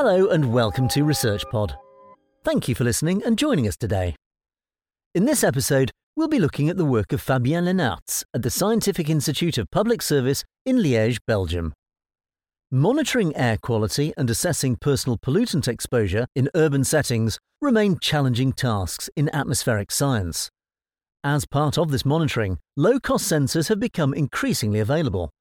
Hello and welcome to Research Pod. Thank you for listening and joining us today. In this episode, we'll be looking at the work of Fabien Lenartz at the Scientific Institute of Public Service in Liège, Belgium. Monitoring air quality and assessing personal pollutant exposure in urban settings remain challenging tasks in atmospheric science. As part of this monitoring, low cost sensors have become increasingly available.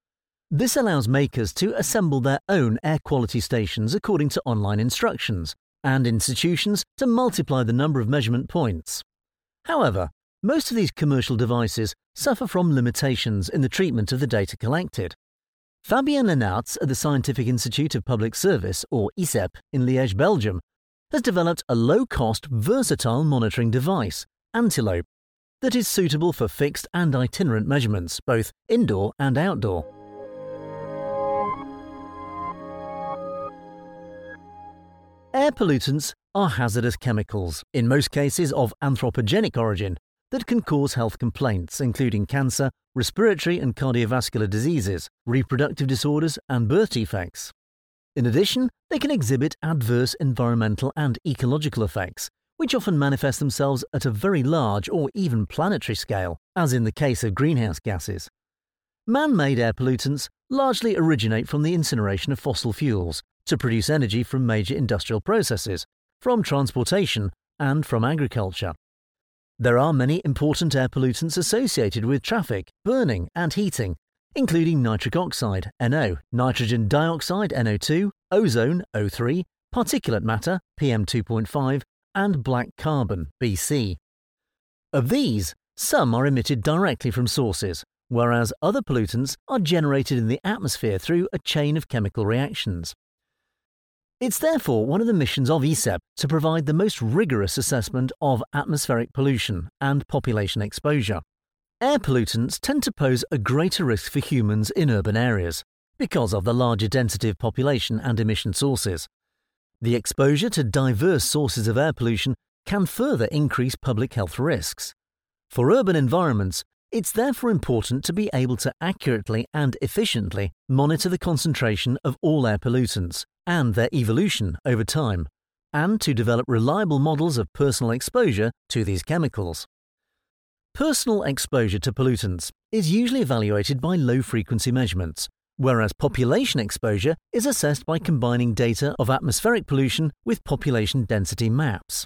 This allows makers to assemble their own air quality stations according to online instructions, and institutions to multiply the number of measurement points. However, most of these commercial devices suffer from limitations in the treatment of the data collected. Fabien Lenartz at the Scientific Institute of Public Service, or ISSeP, in Liège, Belgium, has developed a low cost, versatile monitoring device, Antelope, that is suitable for fixed and itinerant measurements, both indoor and outdoor. Air pollutants are hazardous chemicals, in most cases of anthropogenic origin, that can cause health complaints, including cancer, respiratory and cardiovascular diseases, reproductive disorders, and birth defects. In addition, they can exhibit adverse environmental and ecological effects, which often manifest themselves at a very large or even planetary scale, as in the case of greenhouse gases. Man made air pollutants largely originate from the incineration of fossil fuels, to produce energy from major industrial processes, from transportation, and from agriculture. There are many important air pollutants associated with traffic, burning, and heating, including nitric oxide, NO, nitrogen dioxide, NO2, ozone, O3, particulate matter, PM2.5, and black carbon, BC. Of these, some are emitted directly from sources, whereas other pollutants are generated in the atmosphere through a chain of chemical reactions. It's therefore one of the missions of ISSeP to provide the most rigorous assessment of atmospheric pollution and population exposure. Air pollutants tend to pose a greater risk for humans in urban areas because of the larger density of population and emission sources. The exposure to diverse sources of air pollution can further increase public health risks. For urban environments, it's therefore important to be able to accurately and efficiently monitor the concentration of all air pollutants and their evolution over time, and to develop reliable models of personal exposure to these chemicals. Personal exposure to pollutants is usually evaluated by low frequency measurements, whereas population exposure is assessed by combining data of atmospheric pollution with population density maps.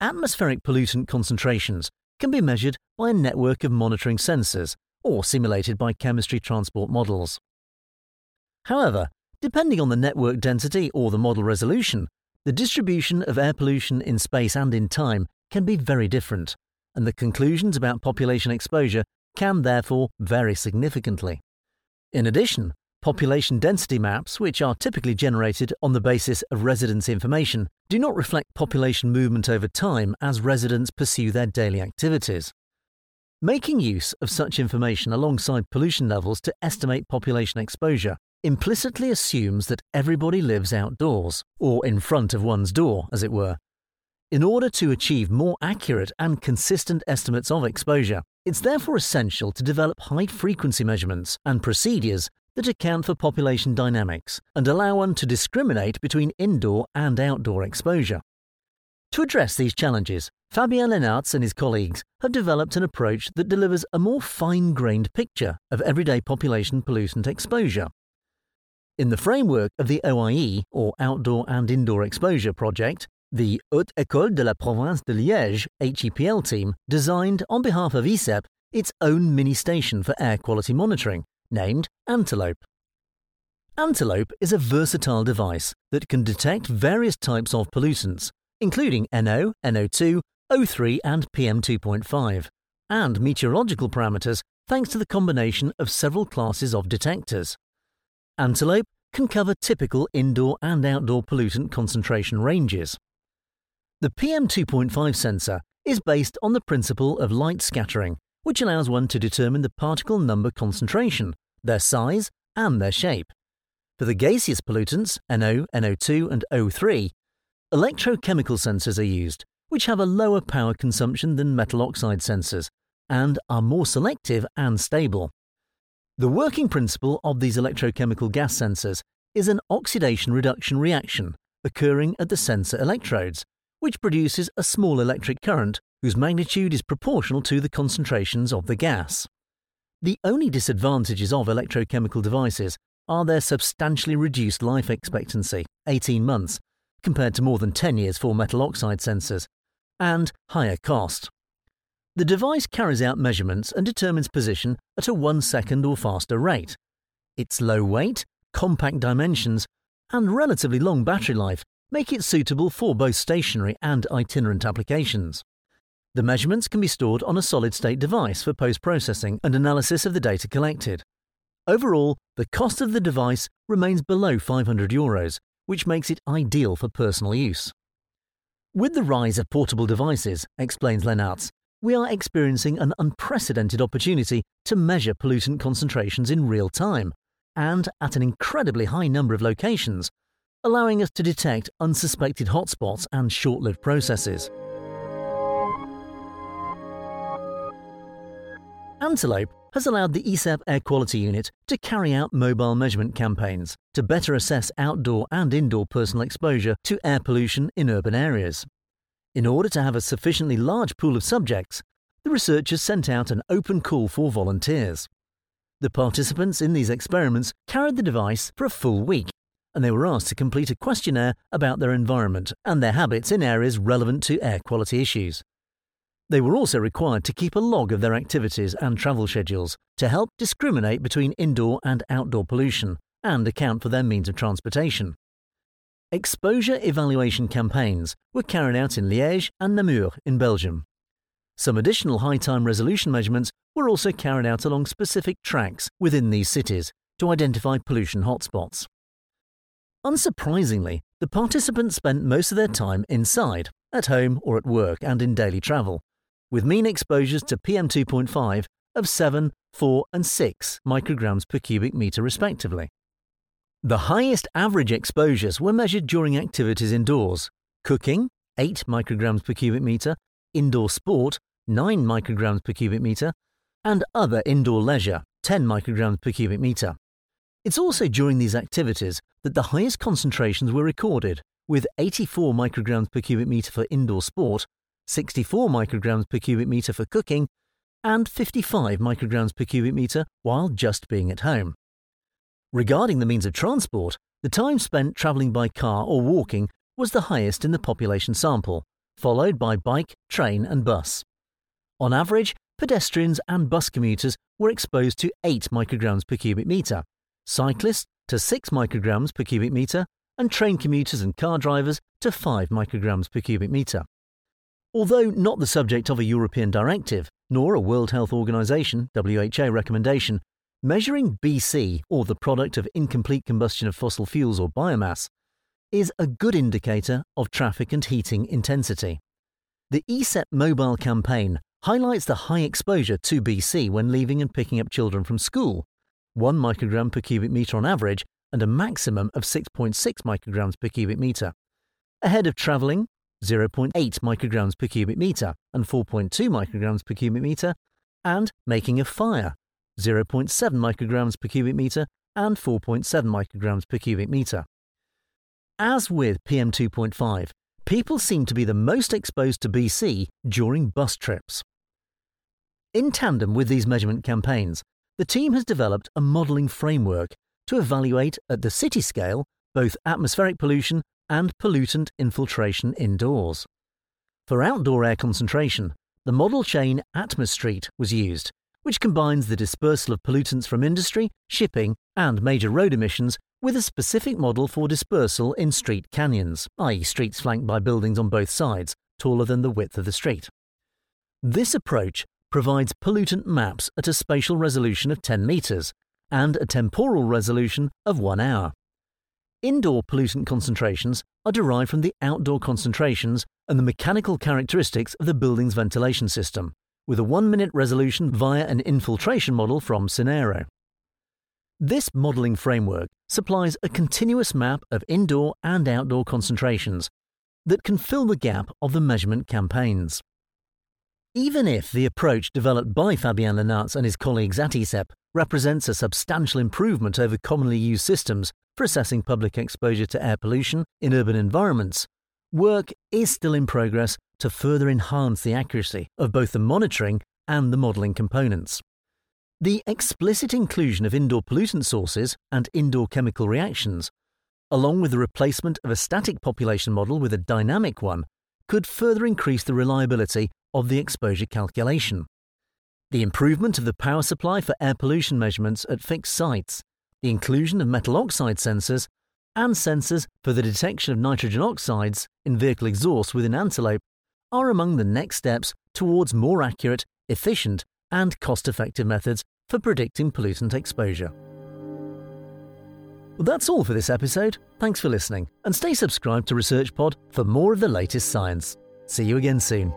Atmospheric pollutant concentrations can be measured by a network of monitoring sensors or simulated by chemistry transport models. However, Depending on the network density or the model resolution, the distribution of air pollution in space and in time can be very different, and the conclusions about population exposure can therefore vary significantly. In addition, population density maps, which are typically generated on the basis of residence information, do not reflect population movement over time as residents pursue their daily activities. Making use of such information alongside pollution levels to estimate population exposure implicitly assumes that everybody lives outdoors, or in front of one's door, as it were. In order to achieve more accurate and consistent estimates of exposure, it's therefore essential to develop high frequency measurements and procedures that account for population dynamics and allow one to discriminate between indoor and outdoor exposure. To address these challenges, Fabien Lenartz and his colleagues have developed an approach that delivers a more fine grained picture of everyday population pollutant exposure in the framework of the OIE, or Outdoor and Indoor Exposure Project, the Haute École de la Province de Liège HEPL team designed, on behalf of ISSeP, its own mini station for air quality monitoring, named Antelope. Antelope is a versatile device that can detect various types of pollutants, including NO, NO2, O3, and PM2.5, and meteorological parameters thanks to the combination of several classes of detectors. Antelope can cover typical indoor and outdoor pollutant concentration ranges. The PM2.5 sensor is based on the principle of light scattering, which allows one to determine the particle number concentration, their size, and their shape. For the gaseous pollutants, NO, NO2, and O3, electrochemical sensors are used, which have a lower power consumption than metal oxide sensors and are more selective and stable. The working principle of these electrochemical gas sensors is an oxidation reduction reaction, occurring at the sensor electrodes, which produces a small electric current whose magnitude is proportional to the concentrations of the gas. The only disadvantages of electrochemical devices are their substantially reduced life expectancy, 18 months, compared to more than 10 years for metal oxide sensors, and higher cost. The device carries out measurements and determines position at a one second or faster rate. Its low weight, compact dimensions, and relatively long battery life make it suitable for both stationary and itinerant applications. The measurements can be stored on a solid state device for post processing and analysis of the data collected. Overall, the cost of the device remains below 500 euros, which makes it ideal for personal use. With the rise of portable devices, explains Lenartz, we are experiencing an unprecedented opportunity to measure pollutant concentrations in real time and at an incredibly high number of locations, allowing us to detect unsuspected hotspots and short lived processes. Antelope has allowed the ISSeP Air Quality Unit to carry out mobile measurement campaigns to better assess outdoor and indoor personal exposure to air pollution in urban areas. In order to have a sufficiently large pool of subjects, the researchers sent out an open call for volunteers. The participants in these experiments carried the device for a full week, and they were asked to complete a questionnaire about their environment and their habits in areas relevant to air quality issues. They were also required to keep a log of their activities and travel schedules to help discriminate between indoor and outdoor pollution and account for their means of transportation. Exposure evaluation campaigns were carried out in Liège and Namur in Belgium. Some additional high time resolution measurements were also carried out along specific tracks within these cities to identify pollution hotspots. Unsurprisingly, the participants spent most of their time inside, at home or at work and in daily travel, with mean exposures to PM2.5 of 7, 4, and 6 micrograms per cubic meter respectively. The highest average exposures were measured during activities indoors cooking, 8 micrograms per cubic meter, indoor sport, 9 micrograms per cubic meter, and other indoor leisure, 10 micrograms per cubic meter. It's also during these activities that the highest concentrations were recorded, with 84 micrograms per cubic meter for indoor sport 64 micrograms per cubic meter for cooking, and 55 micrograms per cubic meter while just being at home. Regarding the means of transport, the time spent travelling by car or walking was the highest in the population sample, followed by bike, train, and bus. On average, pedestrians and bus commuters were exposed to 8 micrograms per cubic meter, cyclists to 6 micrograms per cubic meter, and train commuters and car drivers to 5 micrograms per cubic meter. Although not the subject of a European directive, nor a World Health Organization WHO recommendation, measuring BC, or the product of incomplete combustion of fossil fuels or biomass, is a good indicator of traffic and heating intensity. The ISSeP mobile campaign highlights the high exposure to BC when leaving and picking up children from school, 1 microgram per cubic meter on average and a maximum of 6.6 micrograms per cubic meter. Ahead of travelling, 0.8 micrograms per cubic meter and 4.2 micrograms per cubic meter, and making a fire, 0.7 micrograms per cubic meter and 4.7 micrograms per cubic meter. As with PM2.5, people seem to be the most exposed to BC during bus trips. In tandem with these measurement campaigns, the team has developed a modelling framework to evaluate at the city scale both atmospheric pollution and pollutant infiltration indoors. For outdoor air concentration, the model chain Atmostreet was used, which combines the dispersal of pollutants from industry, shipping, and major road emissions with a specific model for dispersal in street canyons, i.e., streets flanked by buildings on both sides, taller than the width of the street. This approach provides pollutant maps at a spatial resolution of 10 metres and a temporal resolution of 1 hour. Indoor pollutant concentrations are derived from the outdoor concentrations and the mechanical characteristics of the building's ventilation system, with a one minute resolution via an infiltration model from Cinero. This modelling framework supplies a continuous map of indoor and outdoor concentrations that can fill the gap of the measurement campaigns. Even if the approach developed by Fabien Lenartz and his colleagues at ISSeP represents a substantial improvement over commonly used systems for assessing public exposure to air pollution in urban environments, work is still in progress to further enhance the accuracy of both the monitoring and the modelling components. The explicit inclusion of indoor pollutant sources and indoor chemical reactions, along with the replacement of a static population model with a dynamic one, could further increase the reliability of the exposure calculation. The improvement of the power supply for air pollution measurements at fixed sites, the inclusion of metal oxide sensors, and sensors for the detection of nitrogen oxides in vehicle exhaust within Antelope are among the next steps towards more accurate, efficient, and cost effective methods for predicting pollutant exposure. Well, that's all for this episode. Thanks for listening, and stay subscribed to ResearchPod for more of the latest science. See you again soon.